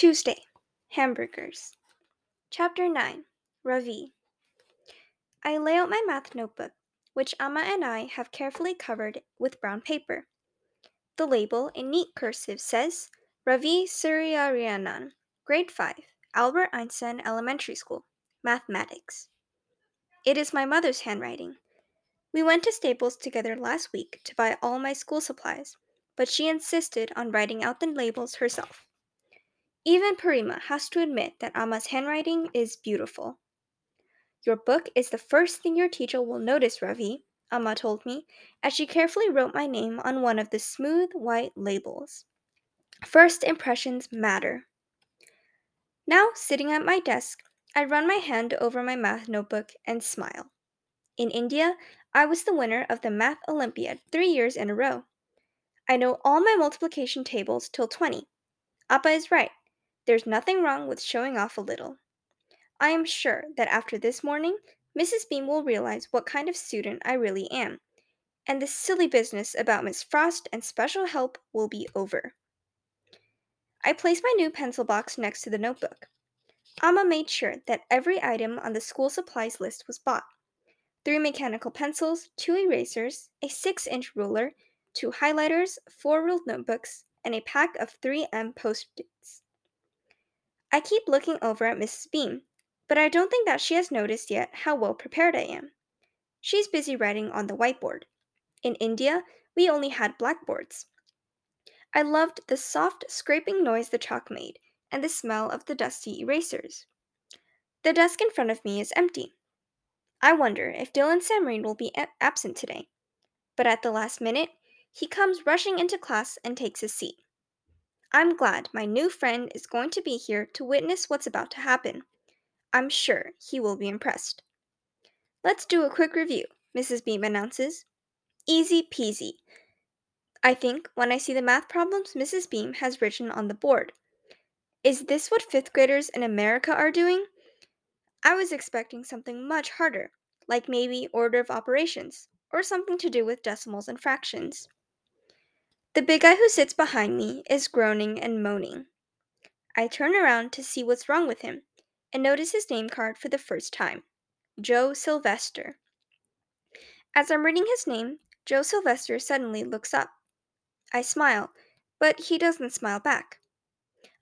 Tuesday Hamburgers. Chapter 9 Ravi. I lay out my math notebook, which Amma and I have carefully covered with brown paper. The label, in neat cursive, says Ravi Suryanarayanan, Grade 5, Albert Einstein Elementary School, Mathematics. It is my mother's handwriting. We went to Staples together last week to buy all my school supplies, but she insisted on writing out the labels herself. Even Parima has to admit that Amma's handwriting is beautiful. Your book is the first thing your teacher will notice, Ravi, Amma told me, as she carefully wrote my name on one of the smooth white labels. First impressions matter. Now, sitting at my desk, I run my hand over my math notebook and smile. In India, I was the winner of the Math Olympiad three years in a row. I know all my multiplication tables till 20. Appa is right. There's nothing wrong with showing off a little. I am sure that after this morning, Mrs. Beam will realize what kind of student I really am, and this silly business about Miss Frost and special help will be over. I placed my new pencil box next to the notebook. Amma made sure that every item on the school supplies list was bought three mechanical pencils, two erasers, a 6 inch ruler, two highlighters, four ruled notebooks, and a pack of 3M post its. I keep looking over at Mrs. Beam, but I don't think that she has noticed yet how well prepared I am. She's busy writing on the whiteboard. In India, we only had blackboards. I loved the soft scraping noise the chalk made and the smell of the dusty erasers. The desk in front of me is empty. I wonder if Dylan Samreen will be a- absent today. But at the last minute, he comes rushing into class and takes his seat. I'm glad my new friend is going to be here to witness what's about to happen. I'm sure he will be impressed. Let's do a quick review, Mrs. Beam announces. Easy peasy. I think when I see the math problems Mrs. Beam has written on the board. Is this what fifth graders in America are doing? I was expecting something much harder, like maybe order of operations, or something to do with decimals and fractions. The big guy who sits behind me is groaning and moaning. I turn around to see what's wrong with him and notice his name card for the first time Joe Sylvester. As I'm reading his name, Joe Sylvester suddenly looks up. I smile, but he doesn't smile back.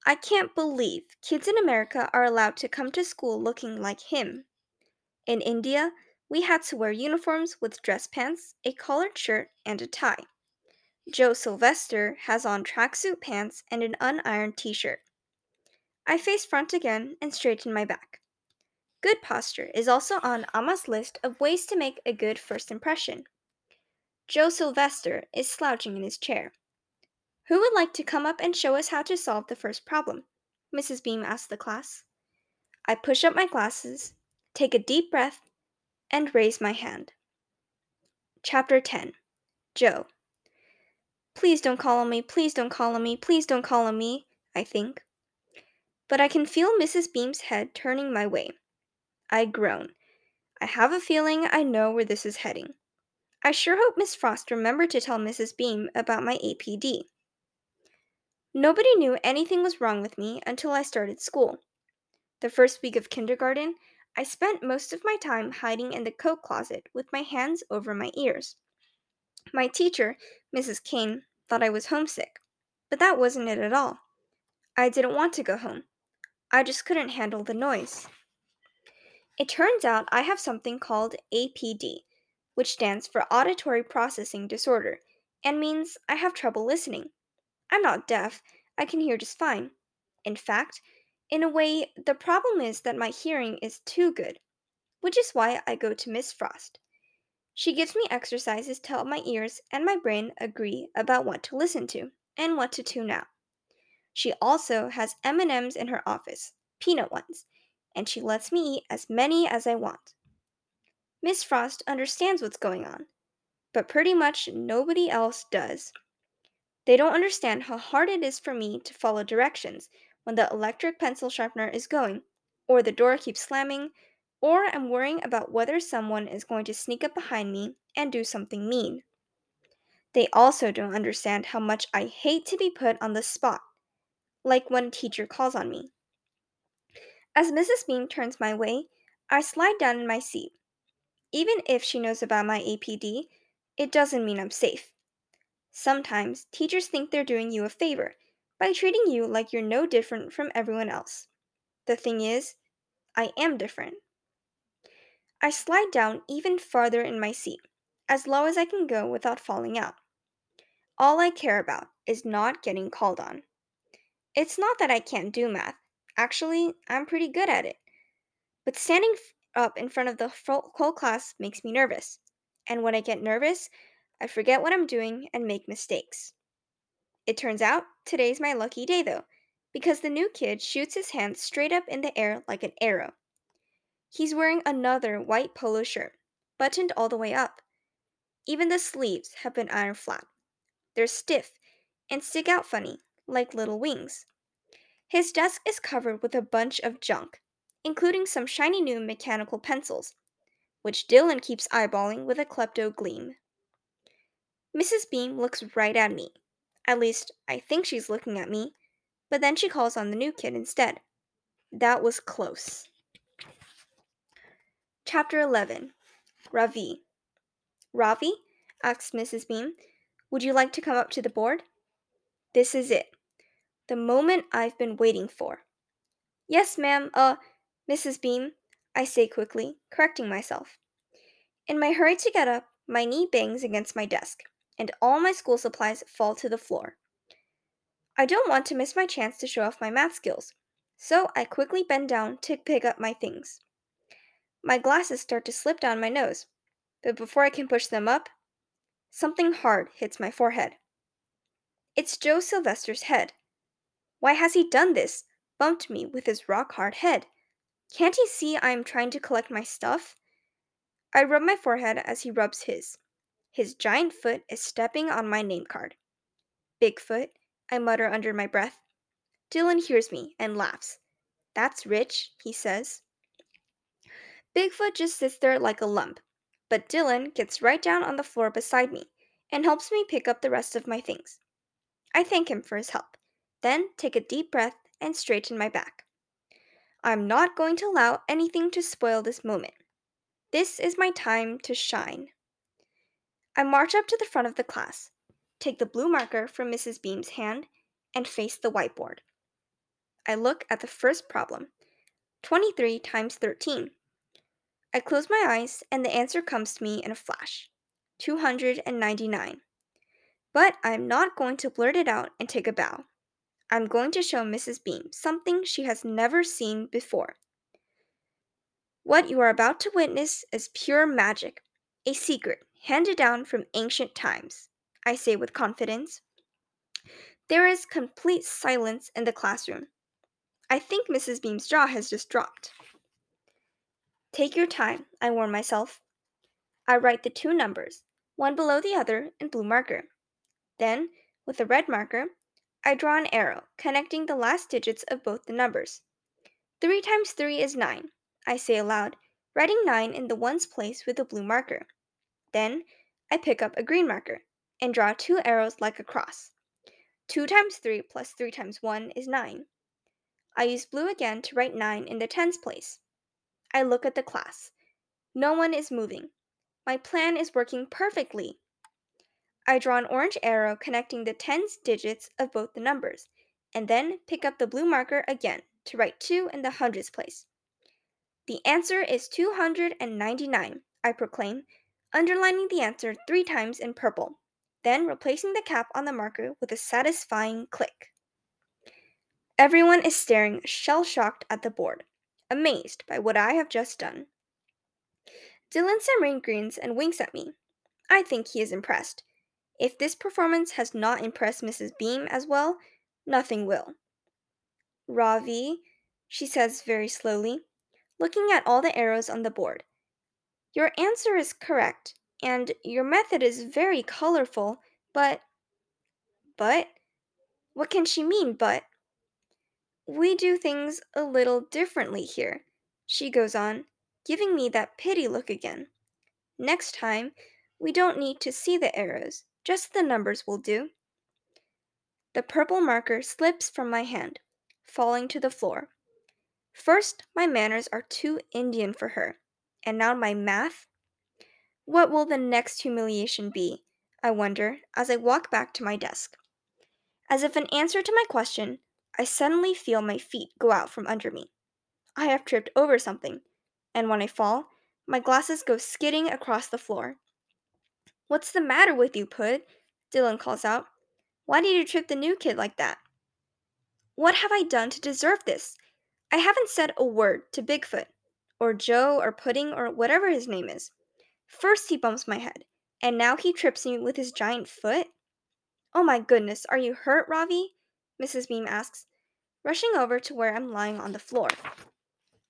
I can't believe kids in America are allowed to come to school looking like him. In India, we had to wear uniforms with dress pants, a collared shirt, and a tie. Joe Sylvester has on tracksuit pants and an unironed t shirt. I face front again and straighten my back. Good posture is also on Amma's list of ways to make a good first impression. Joe Sylvester is slouching in his chair. Who would like to come up and show us how to solve the first problem? Mrs. Beam asked the class. I push up my glasses, take a deep breath, and raise my hand. Chapter 10 Joe. Please don't call on me, please don't call on me, please don't call on me, I think. But I can feel Mrs. Beam's head turning my way. I groan. I have a feeling I know where this is heading. I sure hope Miss Frost remembered to tell Mrs. Beam about my APD. Nobody knew anything was wrong with me until I started school. The first week of kindergarten, I spent most of my time hiding in the coat closet with my hands over my ears. My teacher, Mrs. Kane, thought I was homesick, but that wasn't it at all. I didn't want to go home. I just couldn't handle the noise. It turns out I have something called APD, which stands for Auditory Processing Disorder, and means I have trouble listening. I'm not deaf, I can hear just fine. In fact, in a way, the problem is that my hearing is too good, which is why I go to Miss Frost. She gives me exercises to help my ears and my brain agree about what to listen to and what to tune out. She also has M&Ms in her office, peanut ones, and she lets me eat as many as I want. Miss Frost understands what's going on, but pretty much nobody else does. They don't understand how hard it is for me to follow directions when the electric pencil sharpener is going, or the door keeps slamming, or I'm worrying about whether someone is going to sneak up behind me and do something mean. They also don't understand how much I hate to be put on the spot. like when a teacher calls on me. As Mrs. Beam turns my way, I slide down in my seat. Even if she knows about my APD, it doesn't mean I'm safe. Sometimes teachers think they're doing you a favor by treating you like you're no different from everyone else. The thing is, I am different. I slide down even farther in my seat, as low as I can go without falling out. All I care about is not getting called on. It's not that I can't do math. Actually, I'm pretty good at it. But standing up in front of the whole class makes me nervous. And when I get nervous, I forget what I'm doing and make mistakes. It turns out today's my lucky day though, because the new kid shoots his hand straight up in the air like an arrow. He's wearing another white polo shirt, buttoned all the way up. Even the sleeves have been ironed flat. They're stiff and stick out funny, like little wings. His desk is covered with a bunch of junk, including some shiny new mechanical pencils, which Dylan keeps eyeballing with a klepto gleam. Mrs. Beam looks right at me. At least, I think she's looking at me, but then she calls on the new kid instead. That was close. Chapter 11 Ravi. Ravi? asked Mrs. Beam. Would you like to come up to the board? This is it. The moment I've been waiting for. Yes, ma'am. Uh, Mrs. Beam, I say quickly, correcting myself. In my hurry to get up, my knee bangs against my desk, and all my school supplies fall to the floor. I don't want to miss my chance to show off my math skills, so I quickly bend down to pick up my things. My glasses start to slip down my nose, but before I can push them up, something hard hits my forehead. It's Joe Sylvester's head. Why has he done this? Bumped me with his rock hard head. Can't he see I am trying to collect my stuff? I rub my forehead as he rubs his. His giant foot is stepping on my name card. Bigfoot, I mutter under my breath. Dylan hears me and laughs. That's rich, he says. Bigfoot just sits there like a lump, but Dylan gets right down on the floor beside me and helps me pick up the rest of my things. I thank him for his help, then take a deep breath and straighten my back. I'm not going to allow anything to spoil this moment. This is my time to shine. I march up to the front of the class, take the blue marker from Mrs. Beam's hand, and face the whiteboard. I look at the first problem 23 times 13. I close my eyes, and the answer comes to me in a flash 299. But I'm not going to blurt it out and take a bow. I'm going to show Mrs. Beam something she has never seen before. What you are about to witness is pure magic, a secret handed down from ancient times, I say with confidence. There is complete silence in the classroom. I think Mrs. Beam's jaw has just dropped. Take your time, I warn myself. I write the two numbers, one below the other, in blue marker. Then, with a red marker, I draw an arrow connecting the last digits of both the numbers. 3 times 3 is 9, I say aloud, writing 9 in the ones place with a blue marker. Then, I pick up a green marker and draw two arrows like a cross. 2 times 3 plus 3 times 1 is 9. I use blue again to write 9 in the tens place. I look at the class. No one is moving. My plan is working perfectly. I draw an orange arrow connecting the tens digits of both the numbers, and then pick up the blue marker again to write 2 in the hundreds place. The answer is 299, I proclaim, underlining the answer three times in purple, then replacing the cap on the marker with a satisfying click. Everyone is staring shell shocked at the board amazed by what I have just done. Dylan Samreen grins and winks at me. I think he is impressed. If this performance has not impressed Mrs. Beam as well, nothing will. Ravi, she says very slowly, looking at all the arrows on the board. Your answer is correct, and your method is very colorful, but. But? What can she mean, but? We do things a little differently here, she goes on, giving me that pity look again. Next time, we don't need to see the arrows, just the numbers will do. The purple marker slips from my hand, falling to the floor. First, my manners are too Indian for her, and now my math? What will the next humiliation be? I wonder as I walk back to my desk. As if in answer to my question, I suddenly feel my feet go out from under me. I have tripped over something, and when I fall, my glasses go skidding across the floor. What's the matter with you, Pud? Dylan calls out. Why did you trip the new kid like that? What have I done to deserve this? I haven't said a word to Bigfoot, or Joe, or Pudding, or whatever his name is. First he bumps my head, and now he trips me with his giant foot? Oh my goodness, are you hurt, Ravi? Mrs. Beam asks, rushing over to where I'm lying on the floor.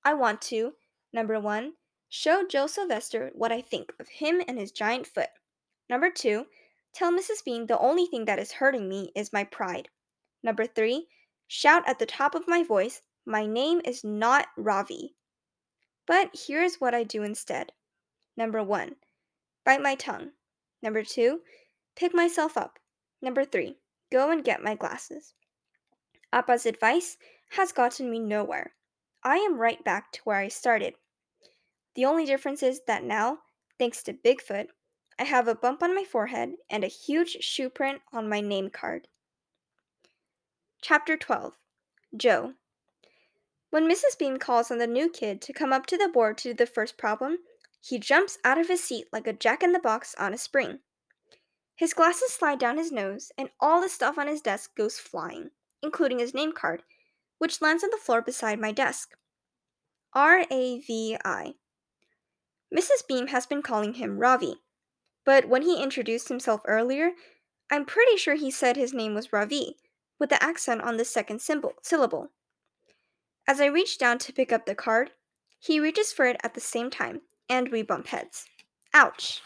I want to, number one, show Joe Sylvester what I think of him and his giant foot. Number two, tell Mrs. Beam the only thing that is hurting me is my pride. Number three, shout at the top of my voice, my name is not Ravi. But here's what I do instead. Number one, bite my tongue. Number two, pick myself up. Number three, go and get my glasses. Appa's advice has gotten me nowhere. I am right back to where I started. The only difference is that now, thanks to Bigfoot, I have a bump on my forehead and a huge shoe print on my name card. Chapter 12 Joe When Mrs. Beam calls on the new kid to come up to the board to do the first problem, he jumps out of his seat like a jack in the box on a spring. His glasses slide down his nose, and all the stuff on his desk goes flying, including his name card, which lands on the floor beside my desk. R A V I. Mrs. Beam has been calling him Ravi, but when he introduced himself earlier, I'm pretty sure he said his name was Ravi, with the accent on the second symbol, syllable. As I reach down to pick up the card, he reaches for it at the same time, and we bump heads. Ouch!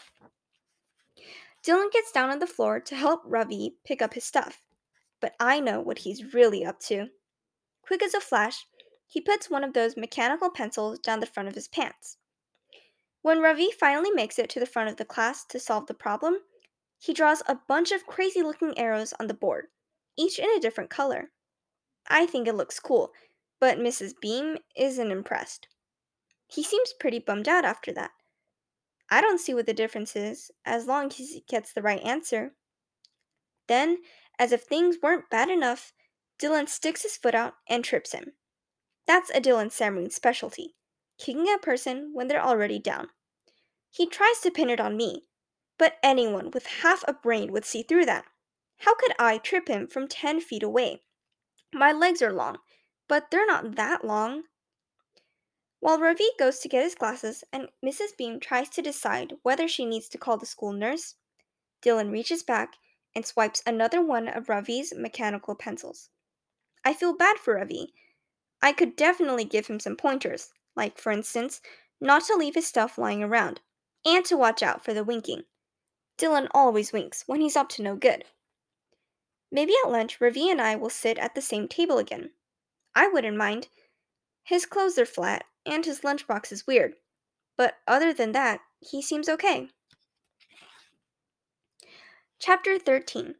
Dylan gets down on the floor to help Ravi pick up his stuff, but I know what he's really up to. Quick as a flash, he puts one of those mechanical pencils down the front of his pants. When Ravi finally makes it to the front of the class to solve the problem, he draws a bunch of crazy looking arrows on the board, each in a different color. I think it looks cool, but Mrs. Beam isn't impressed. He seems pretty bummed out after that. I don't see what the difference is, as long as he gets the right answer. Then, as if things weren't bad enough, Dylan sticks his foot out and trips him. That's a Dylan Samreen specialty kicking a person when they're already down. He tries to pin it on me, but anyone with half a brain would see through that. How could I trip him from 10 feet away? My legs are long, but they're not that long. While Ravi goes to get his glasses and Mrs. Beam tries to decide whether she needs to call the school nurse, Dylan reaches back and swipes another one of Ravi's mechanical pencils. I feel bad for Ravi. I could definitely give him some pointers, like, for instance, not to leave his stuff lying around, and to watch out for the winking. Dylan always winks when he's up to no good. Maybe at lunch, Ravi and I will sit at the same table again. I wouldn't mind. His clothes are flat, and his lunchbox is weird. But other than that, he seems okay. Chapter 13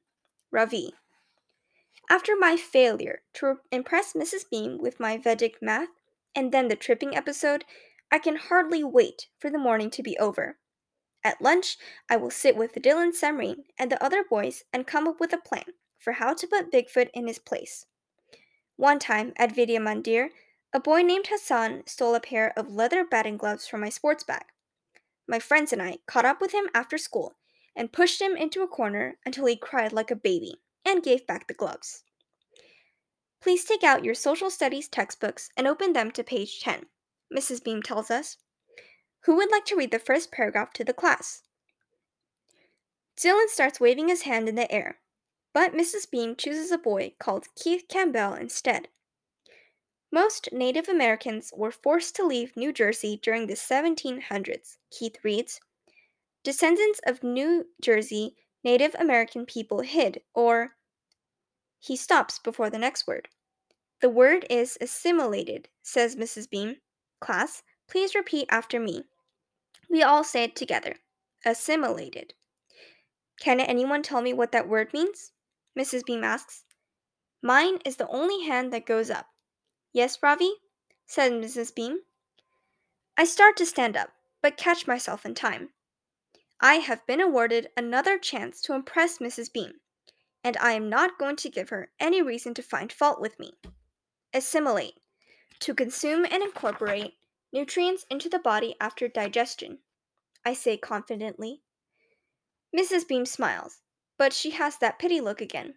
Ravi After my failure to impress Mrs. Beam with my Vedic math and then the tripping episode, I can hardly wait for the morning to be over. At lunch, I will sit with Dylan Samreen and the other boys and come up with a plan for how to put Bigfoot in his place. One time at Vidya Mandir, a boy named Hassan stole a pair of leather batting gloves from my sports bag. My friends and I caught up with him after school and pushed him into a corner until he cried like a baby and gave back the gloves. Please take out your social studies textbooks and open them to page 10. Mrs. Beam tells us. Who would like to read the first paragraph to the class? Dylan starts waving his hand in the air, but Mrs. Beam chooses a boy called Keith Campbell instead. Most Native Americans were forced to leave New Jersey during the 1700s, Keith reads. Descendants of New Jersey Native American people hid, or. He stops before the next word. The word is assimilated, says Mrs. Beam. Class, please repeat after me. We all say it together. Assimilated. Can anyone tell me what that word means? Mrs. Beam asks. Mine is the only hand that goes up. Yes, Ravi? said Mrs. Beam. I start to stand up, but catch myself in time. I have been awarded another chance to impress Mrs. Beam, and I am not going to give her any reason to find fault with me. Assimilate, to consume and incorporate nutrients into the body after digestion, I say confidently. Mrs. Beam smiles, but she has that pity look again.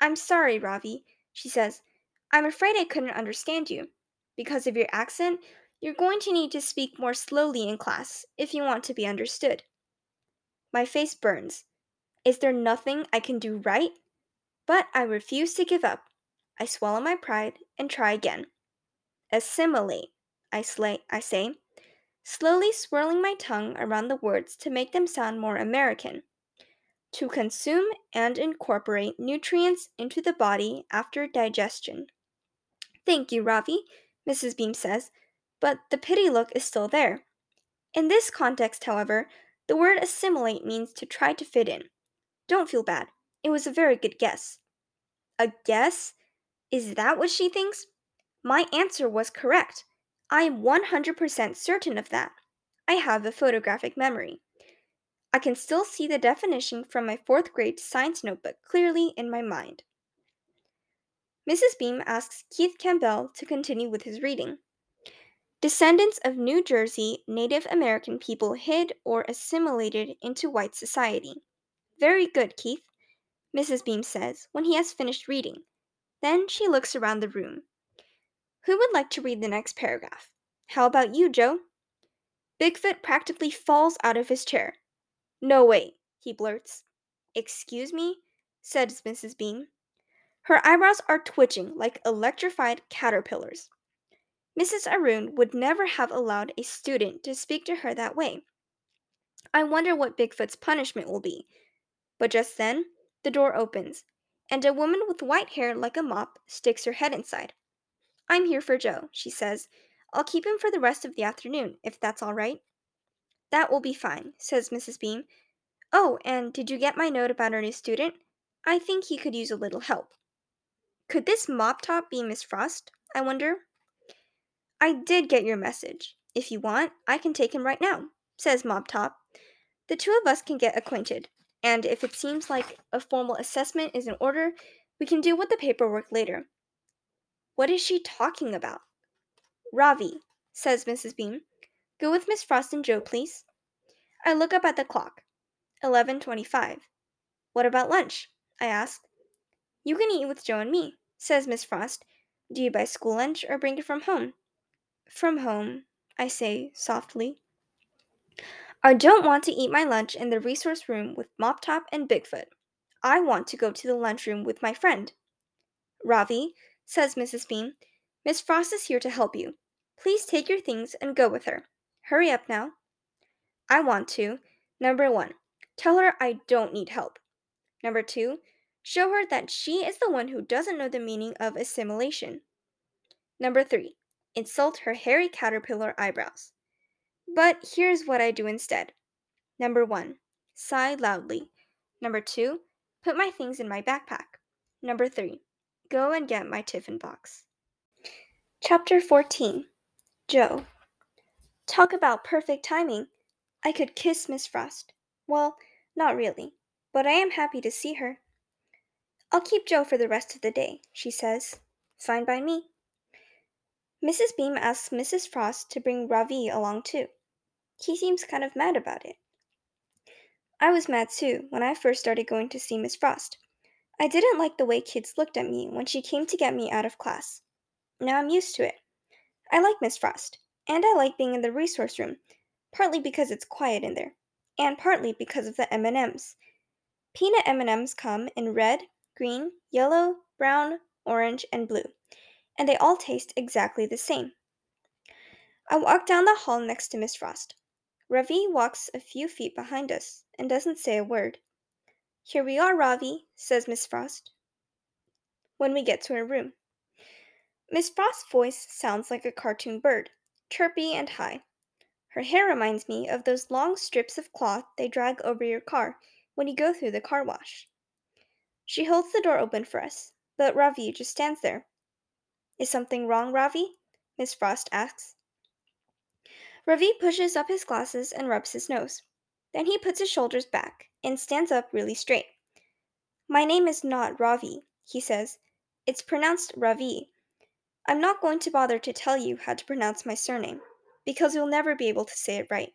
I'm sorry, Ravi, she says. I'm afraid I couldn't understand you. Because of your accent, you're going to need to speak more slowly in class if you want to be understood. My face burns. Is there nothing I can do right? But I refuse to give up. I swallow my pride and try again. Assimilate, I, slay, I say, slowly swirling my tongue around the words to make them sound more American. To consume and incorporate nutrients into the body after digestion. Thank you, Ravi, Mrs. Beam says, but the pity look is still there. In this context, however, the word assimilate means to try to fit in. Don't feel bad. It was a very good guess. A guess? Is that what she thinks? My answer was correct. I am 100% certain of that. I have a photographic memory. I can still see the definition from my fourth grade science notebook clearly in my mind. Mrs. Beam asks Keith Campbell to continue with his reading. Descendants of New Jersey Native American people hid or assimilated into white society. Very good, Keith, Mrs. Beam says when he has finished reading. Then she looks around the room. Who would like to read the next paragraph? How about you, Joe? Bigfoot practically falls out of his chair. No way, he blurts. Excuse me? says Mrs. Beam. Her eyebrows are twitching like electrified caterpillars. Mrs. Arun would never have allowed a student to speak to her that way. I wonder what Bigfoot's punishment will be. But just then, the door opens, and a woman with white hair like a mop sticks her head inside. I'm here for Joe, she says. I'll keep him for the rest of the afternoon, if that's all right. That will be fine, says Mrs. Beam. Oh, and did you get my note about our new student? I think he could use a little help. Could this mop top be Miss Frost? I wonder. I did get your message. If you want, I can take him right now, says Mop Top. The two of us can get acquainted, and if it seems like a formal assessment is in order, we can deal with the paperwork later. What is she talking about? Ravi, says Mrs. Beam. Go with Miss Frost and Joe, please. I look up at the clock. 11:25. What about lunch? I ask. You can eat with Joe and me, says Miss Frost. Do you buy school lunch or bring it from home? From home, I say softly. I don't want to eat my lunch in the resource room with Mop Top and Bigfoot. I want to go to the lunchroom with my friend. Ravi, says Mrs. Beam, Miss Frost is here to help you. Please take your things and go with her. Hurry up now. I want to. Number one, tell her I don't need help. Number two, show her that she is the one who doesn't know the meaning of assimilation. Number three, insult her hairy caterpillar eyebrows. But here's what I do instead. Number one, sigh loudly. Number two, put my things in my backpack. Number three, go and get my tiffin box. Chapter 14 Joe. Talk about perfect timing. I could kiss Miss Frost. Well, not really, but I am happy to see her. I'll keep Joe for the rest of the day, she says. Fine by me. Mrs. Beam asks Mrs. Frost to bring Ravi along too. He seems kind of mad about it. I was mad too when I first started going to see Miss Frost. I didn't like the way kids looked at me when she came to get me out of class. Now I'm used to it. I like Miss Frost, and I like being in the resource room, partly because it's quiet in there, and partly because of the M&Ms. Peanut M&Ms come in red, green, yellow, brown, orange, and blue, and they all taste exactly the same. I walk down the hall next to Miss Frost. Ravi walks a few feet behind us and doesn't say a word. Here we are, Ravi, says Miss Frost. When we get to her room, Miss Frost's voice sounds like a cartoon bird, chirpy and high. Her hair reminds me of those long strips of cloth they drag over your car when you go through the car wash. She holds the door open for us, but Ravi just stands there. Is something wrong, Ravi? Miss Frost asks. Ravi pushes up his glasses and rubs his nose. Then he puts his shoulders back and stands up really straight. My name is not Ravi, he says. It's pronounced Ravi. I'm not going to bother to tell you how to pronounce my surname, because you'll never be able to say it right.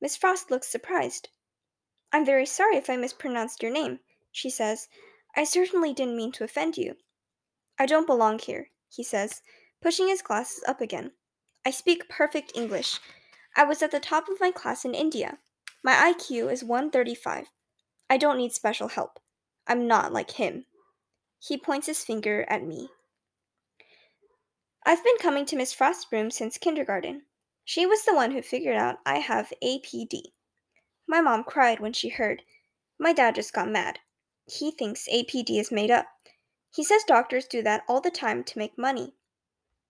Miss Frost looks surprised. I'm very sorry if I mispronounced your name, she says. I certainly didn't mean to offend you. I don't belong here, he says, pushing his glasses up again. I speak perfect English. I was at the top of my class in India. My IQ is 135. I don't need special help. I'm not like him. He points his finger at me. I've been coming to Miss Frost's room since kindergarten. She was the one who figured out I have APD. My mom cried when she heard. My dad just got mad. He thinks APD is made up. He says doctors do that all the time to make money.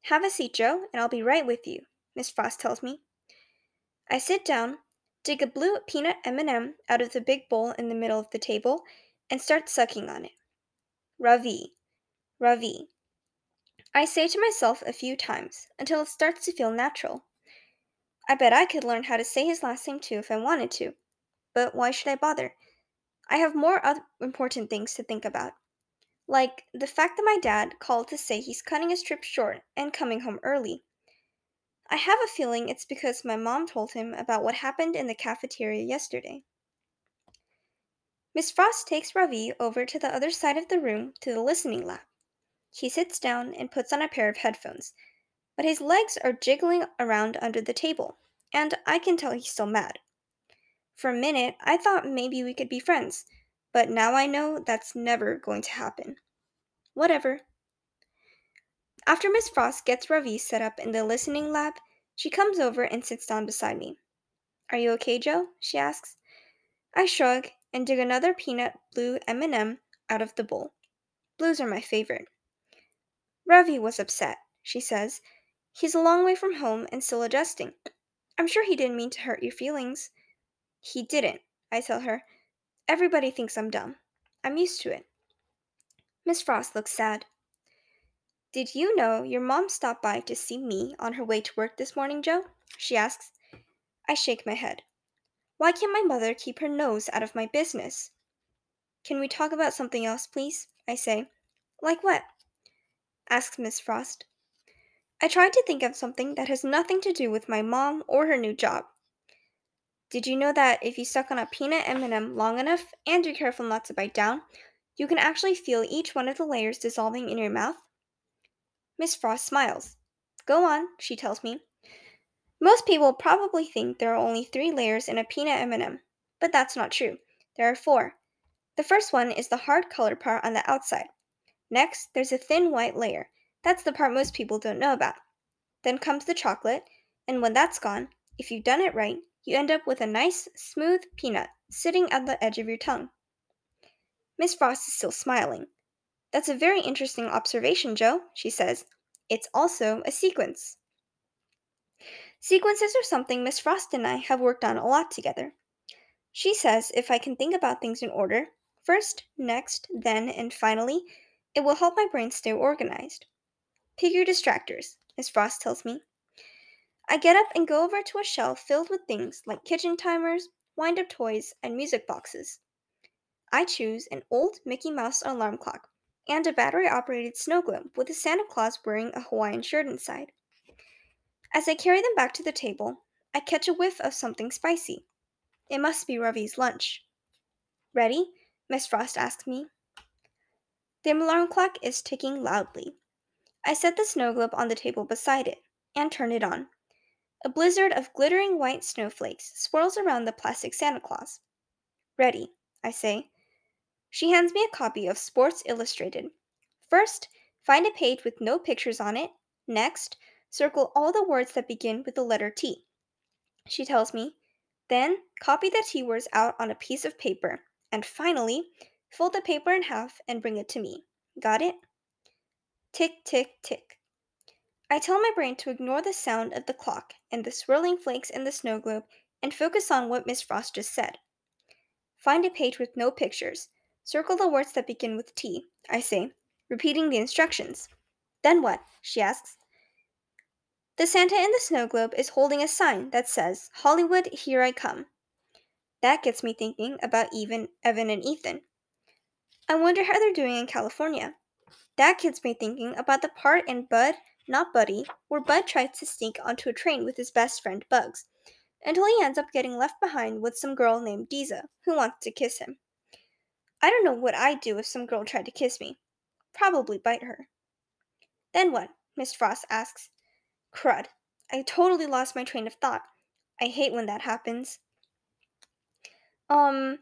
Have a seat, Joe, and I'll be right with you, Miss Frost tells me. I sit down, dig a blue peanut M&M out of the big bowl in the middle of the table, and start sucking on it. Ravi, Ravi. I say to myself a few times until it starts to feel natural. I bet I could learn how to say his last name too if I wanted to. But why should I bother? I have more important things to think about. Like the fact that my dad called to say he's cutting his trip short and coming home early. I have a feeling it's because my mom told him about what happened in the cafeteria yesterday. Miss Frost takes Ravi over to the other side of the room to the listening lab. He sits down and puts on a pair of headphones, but his legs are jiggling around under the table, and I can tell he's still mad. For a minute, I thought maybe we could be friends, but now I know that's never going to happen. Whatever. After Miss Frost gets Ravi set up in the listening lab, she comes over and sits down beside me. Are you okay, Joe? she asks. I shrug and dig another peanut blue M&M out of the bowl. Blues are my favorite. Ravi was upset, she says. He's a long way from home and still adjusting. I'm sure he didn't mean to hurt your feelings. He didn't, I tell her. Everybody thinks I'm dumb. I'm used to it. Miss Frost looks sad. Did you know your mom stopped by to see me on her way to work this morning, Joe? she asks. I shake my head. Why can't my mother keep her nose out of my business? Can we talk about something else, please? I say. Like what? asks Miss Frost. I tried to think of something that has nothing to do with my mom or her new job. Did you know that if you suck on a peanut M&M long enough and you're careful not to bite down, you can actually feel each one of the layers dissolving in your mouth? Miss Frost smiles. Go on, she tells me. Most people probably think there are only 3 layers in a peanut M&M, but that's not true. There are 4. The first one is the hard colored part on the outside. Next, there's a thin white layer. That's the part most people don't know about. Then comes the chocolate, and when that's gone, if you've done it right, you end up with a nice, smooth peanut sitting at the edge of your tongue. Miss Frost is still smiling. That's a very interesting observation, Joe, she says. It's also a sequence. Sequences are something Miss Frost and I have worked on a lot together. She says if I can think about things in order first, next, then, and finally it will help my brain stay organized. Pick your distractors, Miss Frost tells me. I get up and go over to a shelf filled with things like kitchen timers, wind up toys, and music boxes. I choose an old Mickey Mouse alarm clock and a battery operated snow globe with a Santa Claus wearing a Hawaiian shirt inside. As I carry them back to the table, I catch a whiff of something spicy. It must be Ravi's lunch. Ready? Miss Frost asks me. The alarm clock is ticking loudly. I set the snow globe on the table beside it and turn it on. A blizzard of glittering white snowflakes swirls around the plastic Santa Claus. Ready, I say. She hands me a copy of Sports Illustrated. First, find a page with no pictures on it. Next, circle all the words that begin with the letter T. She tells me. Then, copy the T words out on a piece of paper. And finally, Fold the paper in half and bring it to me. Got it? Tick, tick, tick. I tell my brain to ignore the sound of the clock and the swirling flakes in the snow globe and focus on what Miss Frost just said. Find a page with no pictures. Circle the words that begin with T I say, repeating the instructions. Then what? she asks. The Santa in the snow globe is holding a sign that says, Hollywood, here I come. That gets me thinking about even Evan and Ethan. I wonder how they're doing in California. That gets me thinking about the part in Bud, Not Buddy, where Bud tries to sneak onto a train with his best friend Bugs, until he ends up getting left behind with some girl named Deza, who wants to kiss him. I don't know what I'd do if some girl tried to kiss me. Probably bite her. Then what? Miss Frost asks. Crud. I totally lost my train of thought. I hate when that happens. Um,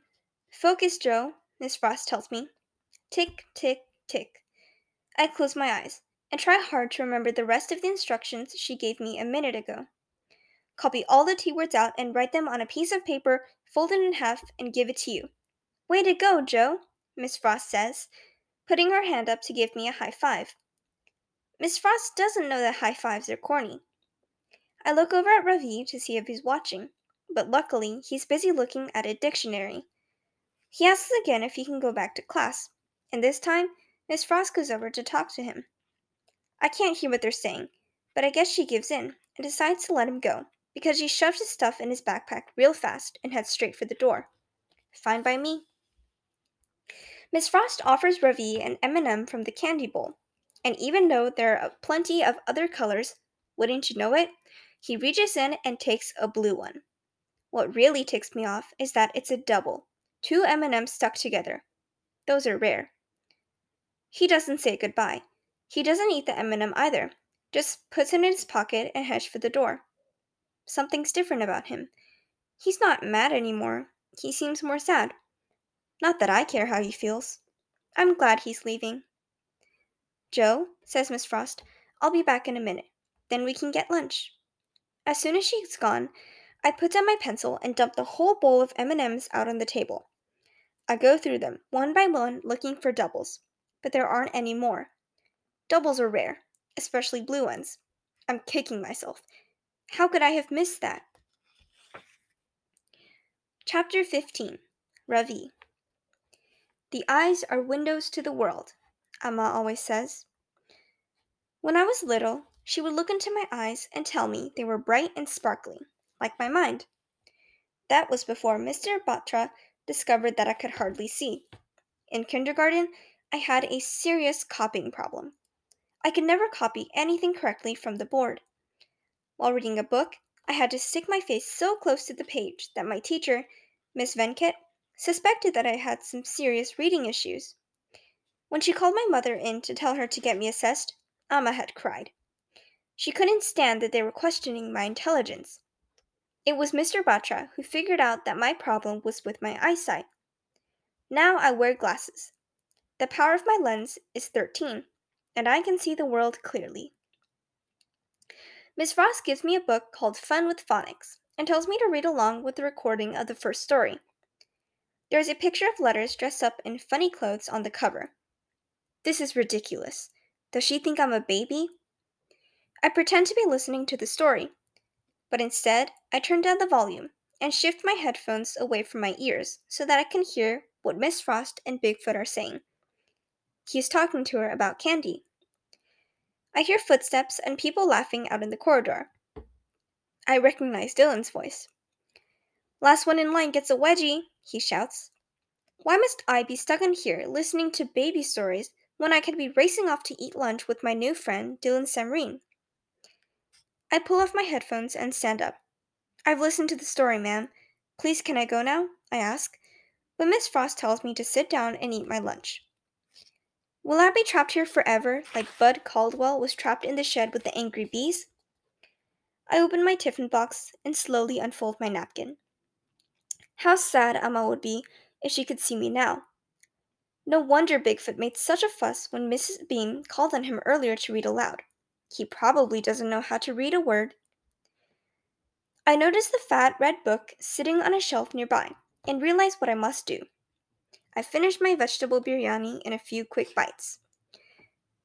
focus, Joe, Miss Frost tells me. Tick, tick, tick. I close my eyes and try hard to remember the rest of the instructions she gave me a minute ago. Copy all the T words out and write them on a piece of paper, fold it in half, and give it to you. Way to go, Joe, Miss Frost says, putting her hand up to give me a high five. Miss Frost doesn't know that high fives are corny. I look over at Ravi to see if he's watching, but luckily he's busy looking at a dictionary. He asks again if he can go back to class, and this time Miss Frost goes over to talk to him. I can't hear what they're saying, but I guess she gives in and decides to let him go because he shoves his stuff in his backpack real fast and heads straight for the door. Fine by me. Miss Frost offers Ravi an M&M from the candy bowl, and even though there are plenty of other colors, wouldn't you know it, he reaches in and takes a blue one. What really ticks me off is that it's a double, two M&Ms stuck together. Those are rare. He doesn't say goodbye. He doesn't eat the M&M either, just puts it in his pocket and heads for the door. Something's different about him. He's not mad anymore. He seems more sad. Not that I care how he feels. I'm glad he's leaving. Joe, says Miss Frost, I'll be back in a minute. Then we can get lunch. As soon as she's gone, I put down my pencil and dump the whole bowl of M&Ms out on the table. I go through them one by one looking for doubles, but there aren't any more. Doubles are rare, especially blue ones. I'm kicking myself. How could I have missed that? Chapter 15 Ravi the eyes are windows to the world, Amma always says. When I was little, she would look into my eyes and tell me they were bright and sparkling, like my mind. That was before Mr. Batra discovered that I could hardly see. In kindergarten, I had a serious copying problem. I could never copy anything correctly from the board. While reading a book, I had to stick my face so close to the page that my teacher, Miss Venkat, suspected that I had some serious reading issues. When she called my mother in to tell her to get me assessed, Amma had cried. She couldn't stand that they were questioning my intelligence. It was Mr. Batra who figured out that my problem was with my eyesight. Now I wear glasses. The power of my lens is 13, and I can see the world clearly. Miss Frost gives me a book called Fun with Phonics and tells me to read along with the recording of the first story. There is a picture of letters dressed up in funny clothes on the cover. This is ridiculous. Does she think I'm a baby? I pretend to be listening to the story, but instead I turn down the volume and shift my headphones away from my ears so that I can hear what Miss Frost and Bigfoot are saying. He is talking to her about candy. I hear footsteps and people laughing out in the corridor. I recognize Dylan's voice. Last one in line gets a wedgie, he shouts. Why must I be stuck in here listening to baby stories when I could be racing off to eat lunch with my new friend, Dylan Samreen? I pull off my headphones and stand up. I've listened to the story, ma'am. Please, can I go now? I ask, but Miss Frost tells me to sit down and eat my lunch. Will I be trapped here forever, like Bud Caldwell was trapped in the shed with the angry bees? I open my tiffin box and slowly unfold my napkin. How sad Amma would be if she could see me now. No wonder Bigfoot made such a fuss when Mrs. Beam called on him earlier to read aloud. He probably doesn't know how to read a word. I notice the fat red book sitting on a shelf nearby and realize what I must do. I finished my vegetable biryani in a few quick bites.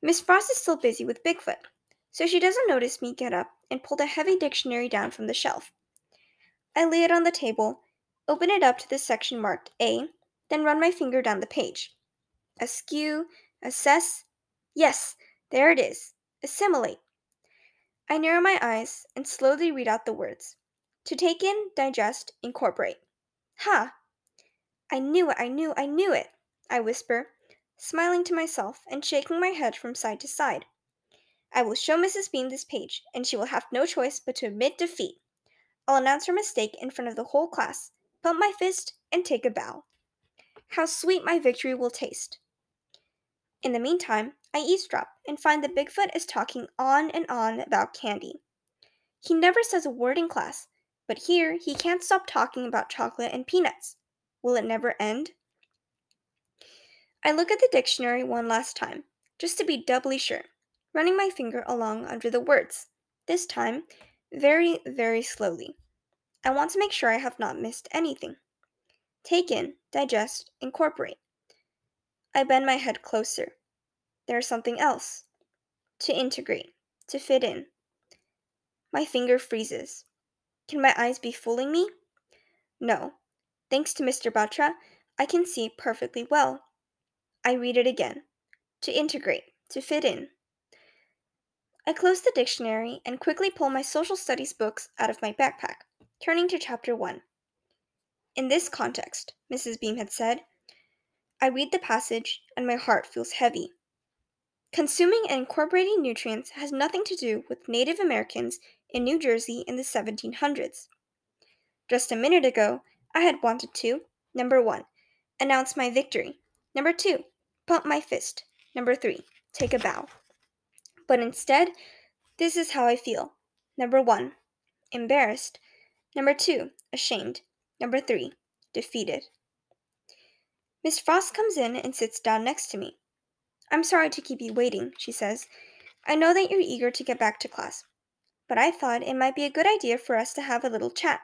Miss Frost is still busy with Bigfoot, so she doesn't notice me get up and pull the heavy dictionary down from the shelf. I lay it on the table Open it up to the section marked A, then run my finger down the page. Askew, Assess? Yes, there it is. Assimilate. I narrow my eyes and slowly read out the words to take in, digest, incorporate. Ha! I knew it, I knew, I knew it, I whisper, smiling to myself and shaking my head from side to side. I will show Mrs. Beam this page, and she will have no choice but to admit defeat. I'll announce her mistake in front of the whole class, pump my fist, and take a bow. How sweet my victory will taste. In the meantime, I eavesdrop and find that Bigfoot is talking on and on about candy. He never says a word in class, but here he can't stop talking about chocolate and peanuts. Will it never end? I look at the dictionary one last time, just to be doubly sure, running my finger along under the words, this time very, very slowly. I want to make sure I have not missed anything. Take in, digest, incorporate. I bend my head closer. There's something else. To integrate, to fit in. My finger freezes. Can my eyes be fooling me? No. Thanks to Mr. Batra, I can see perfectly well. I read it again. To integrate, to fit in. I close the dictionary and quickly pull my social studies books out of my backpack, turning to chapter 1. In this context, Mrs. Beam had said, I read the passage and my heart feels heavy. Consuming and incorporating nutrients has nothing to do with Native Americans in New Jersey in the 1700s. Just a minute ago, I had wanted to, number one, announce my victory, number two, pump my fist, number three, take a bow. But instead, this is how I feel. Number one, embarrassed. Number two, ashamed. Number three, defeated. Miss Frost comes in and sits down next to me. I'm sorry to keep you waiting, she says. I know that you're eager to get back to class, but I thought it might be a good idea for us to have a little chat.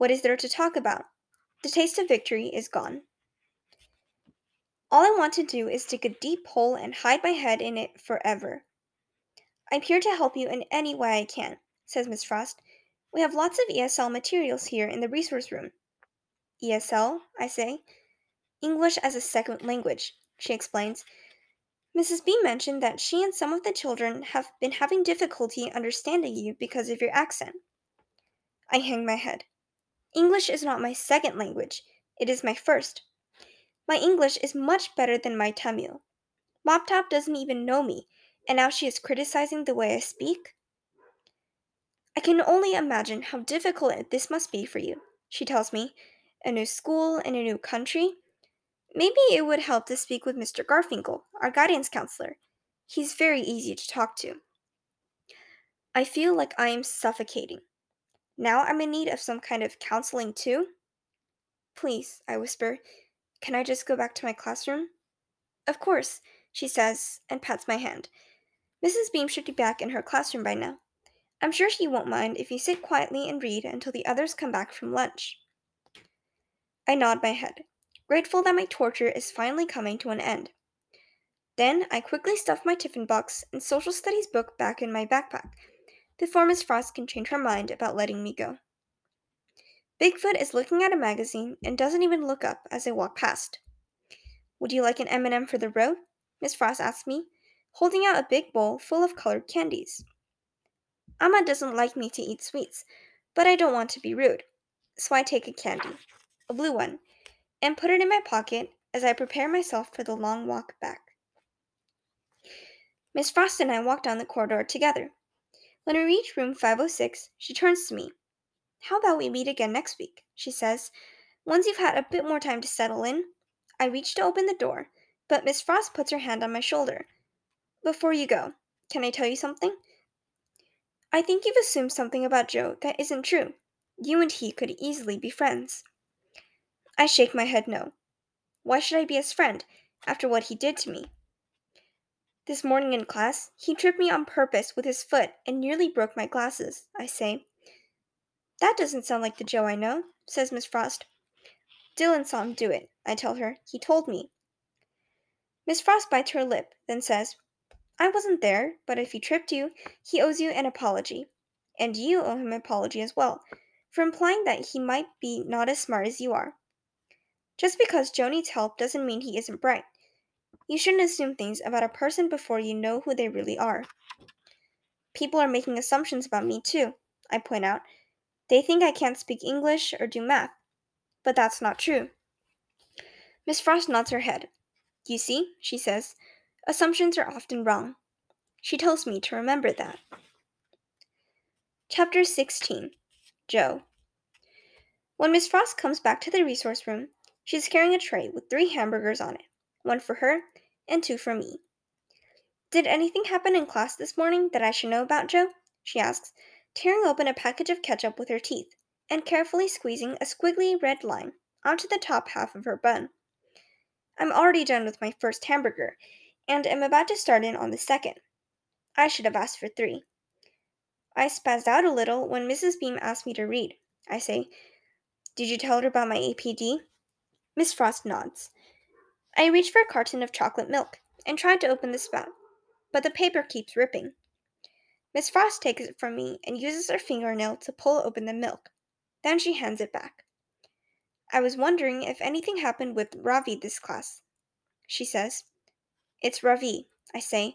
What is there to talk about? The taste of victory is gone. All I want to do is dig a deep hole and hide my head in it forever. I'm here to help you in any way I can, says Miss Frost. We have lots of ESL materials here in the resource room. ESL, I say. English as a second language, she explains. Mrs. B mentioned that she and some of the children have been having difficulty understanding you because of your accent. I hang my head. English is not my second language, it is my first. My English is much better than my Tamil. Moptop doesn't even know me, and now she is criticizing the way I speak? I can only imagine how difficult this must be for you, she tells me. A new school in a new country, Maybe it would help to speak with Mr. Garfinkel, our guidance counselor. He's very easy to talk to. I feel like I am suffocating. Now I'm in need of some kind of counseling too? Please, I whisper, can I just go back to my classroom? Of course, she says, and pats my hand. Mrs. Beam should be back in her classroom by now. I'm sure she won't mind if you sit quietly and read until the others come back from lunch. I nod my head grateful that my torture is finally coming to an end. Then I quickly stuff my tiffin box and social studies book back in my backpack before Miss Frost can change her mind about letting me go. Bigfoot is looking at a magazine and doesn't even look up as I walk past. Would you like an M&M for the road? Miss Frost asks me, holding out a big bowl full of colored candies. Amma doesn't like me to eat sweets, but I don't want to be rude, so I take a candy, a blue one, and put it in my pocket as I prepare myself for the long walk back. Miss Frost and I walk down the corridor together. When we reach room 506, she turns to me. How about we meet again next week? She says. Once you've had a bit more time to settle in. I reach to open the door, but Miss Frost puts her hand on my shoulder. Before you go, can I tell you something? I think you've assumed something about Joe that isn't true. You and he could easily be friends. I shake my head no. Why should I be his friend, after what he did to me? This morning in class, he tripped me on purpose with his foot and nearly broke my glasses, I say. That doesn't sound like the Joe I know, says Miss Frost. Dillon saw him do it, I tell her. He told me. Miss Frost bites her lip, then says, I wasn't there, but if he tripped you, he owes you an apology. And you owe him an apology as well, for implying that he might be not as smart as you are. Just because Joe needs help doesn't mean he isn't bright. You shouldn't assume things about a person before you know who they really are. People are making assumptions about me, too, I point out. They think I can't speak English or do math. But that's not true. Miss Frost nods her head. You see, she says, assumptions are often wrong. She tells me to remember that. Chapter 16 Joe. When Miss Frost comes back to the resource room, she's carrying a tray with three hamburgers on it one for her and two for me. Did anything happen in class this morning that I should know about, Joe? she asks, tearing open a package of ketchup with her teeth and carefully squeezing a squiggly red line onto the top half of her bun. I'm already done with my first hamburger and am about to start in on the second. I should have asked for three. I spazzed out a little when Mrs. Beam asked me to read. I say, Did you tell her about my APD? Miss Frost nods. I reach for a carton of chocolate milk and try to open the spout, but the paper keeps ripping. Miss Frost takes it from me and uses her fingernail to pull open the milk. Then she hands it back. I was wondering if anything happened with Ravi this class. She says, It's Ravi, I say,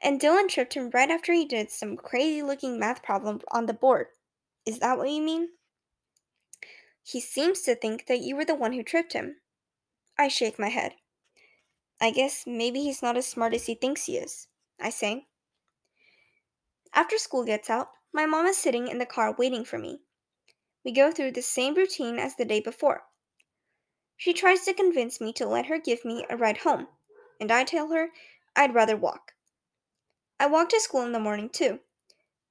and Dillon tripped him right after he did some crazy looking math problem on the board. Is that what you mean? He seems to think that you were the one who tripped him. I shake my head. I guess maybe he's not as smart as he thinks he is, I say. After school gets out, my mom is sitting in the car waiting for me. We go through the same routine as the day before. She tries to convince me to let her give me a ride home, and I tell her I'd rather walk. I walk to school in the morning too.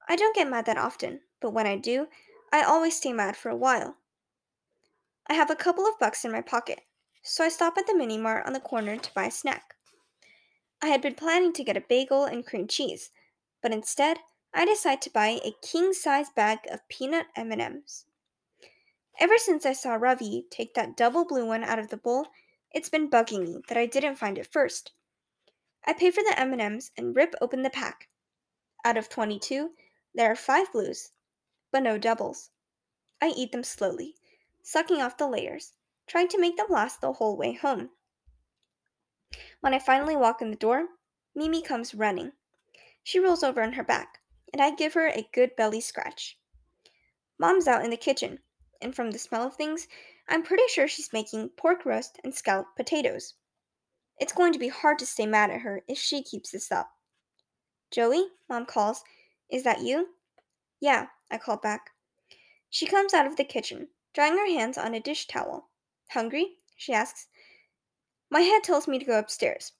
I don't get mad that often, but when I do, I always stay mad for a while. I have a couple of bucks in my pocket, so I stop at the mini mart on the corner to buy a snack. I had been planning to get a bagel and cream cheese, but instead, I decide to buy a king-size bag of peanut M&Ms. Ever since I saw Ravi take that double blue one out of the bowl, it's been bugging me that I didn't find it first. I pay for the M&Ms and rip open the pack. Out of 22, there are 5 blues, but no doubles. I eat them slowly, sucking off the layers, trying to make them last the whole way home. When I finally walk in the door, Mimi comes running. She rolls over on her back, and I give her a good belly scratch. Mom's out in the kitchen, and from the smell of things, I'm pretty sure she's making pork roast and scalloped potatoes. It's going to be hard to stay mad at her if she keeps this up. Joey, Mom calls. Is that you? Yeah, I call back. She comes out of the kitchen, drying her hands on a dish towel. Hungry? she asks. My head tells me to go upstairs,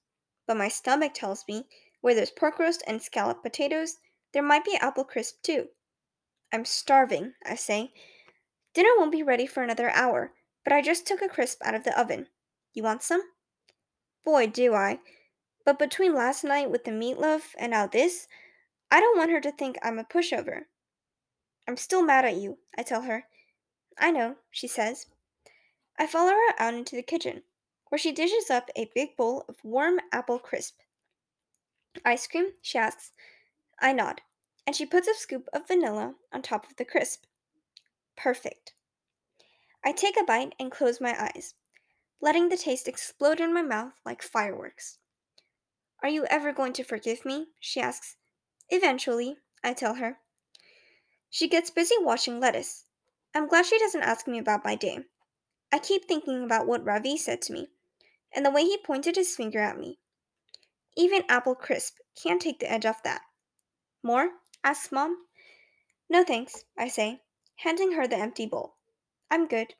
but my stomach tells me where there's pork roast and scalloped potatoes, there might be apple crisp too. I'm starving, I say. Dinner won't be ready for another hour, but I just took a crisp out of the oven. You want some? Boy, do I. But between last night with the meatloaf and now this, I don't want her to think I'm a pushover. I'm still mad at you, I tell her. I know, she says. I follow her out into the kitchen, where she dishes up a big bowl of warm apple crisp. Ice cream? she asks. I nod, and she puts a scoop of vanilla on top of the crisp. Perfect. I take a bite and close my eyes letting the taste explode in my mouth like fireworks. Are you ever going to forgive me? she asks. Eventually, I tell her. She gets busy washing lettuce. I'm glad she doesn't ask me about my day. I keep thinking about what Ravi said to me, and the way he pointed his finger at me. Even Apple Crisp can't take the edge off that. More? asks Mom. No thanks, I say, handing her the empty bowl. I'm good.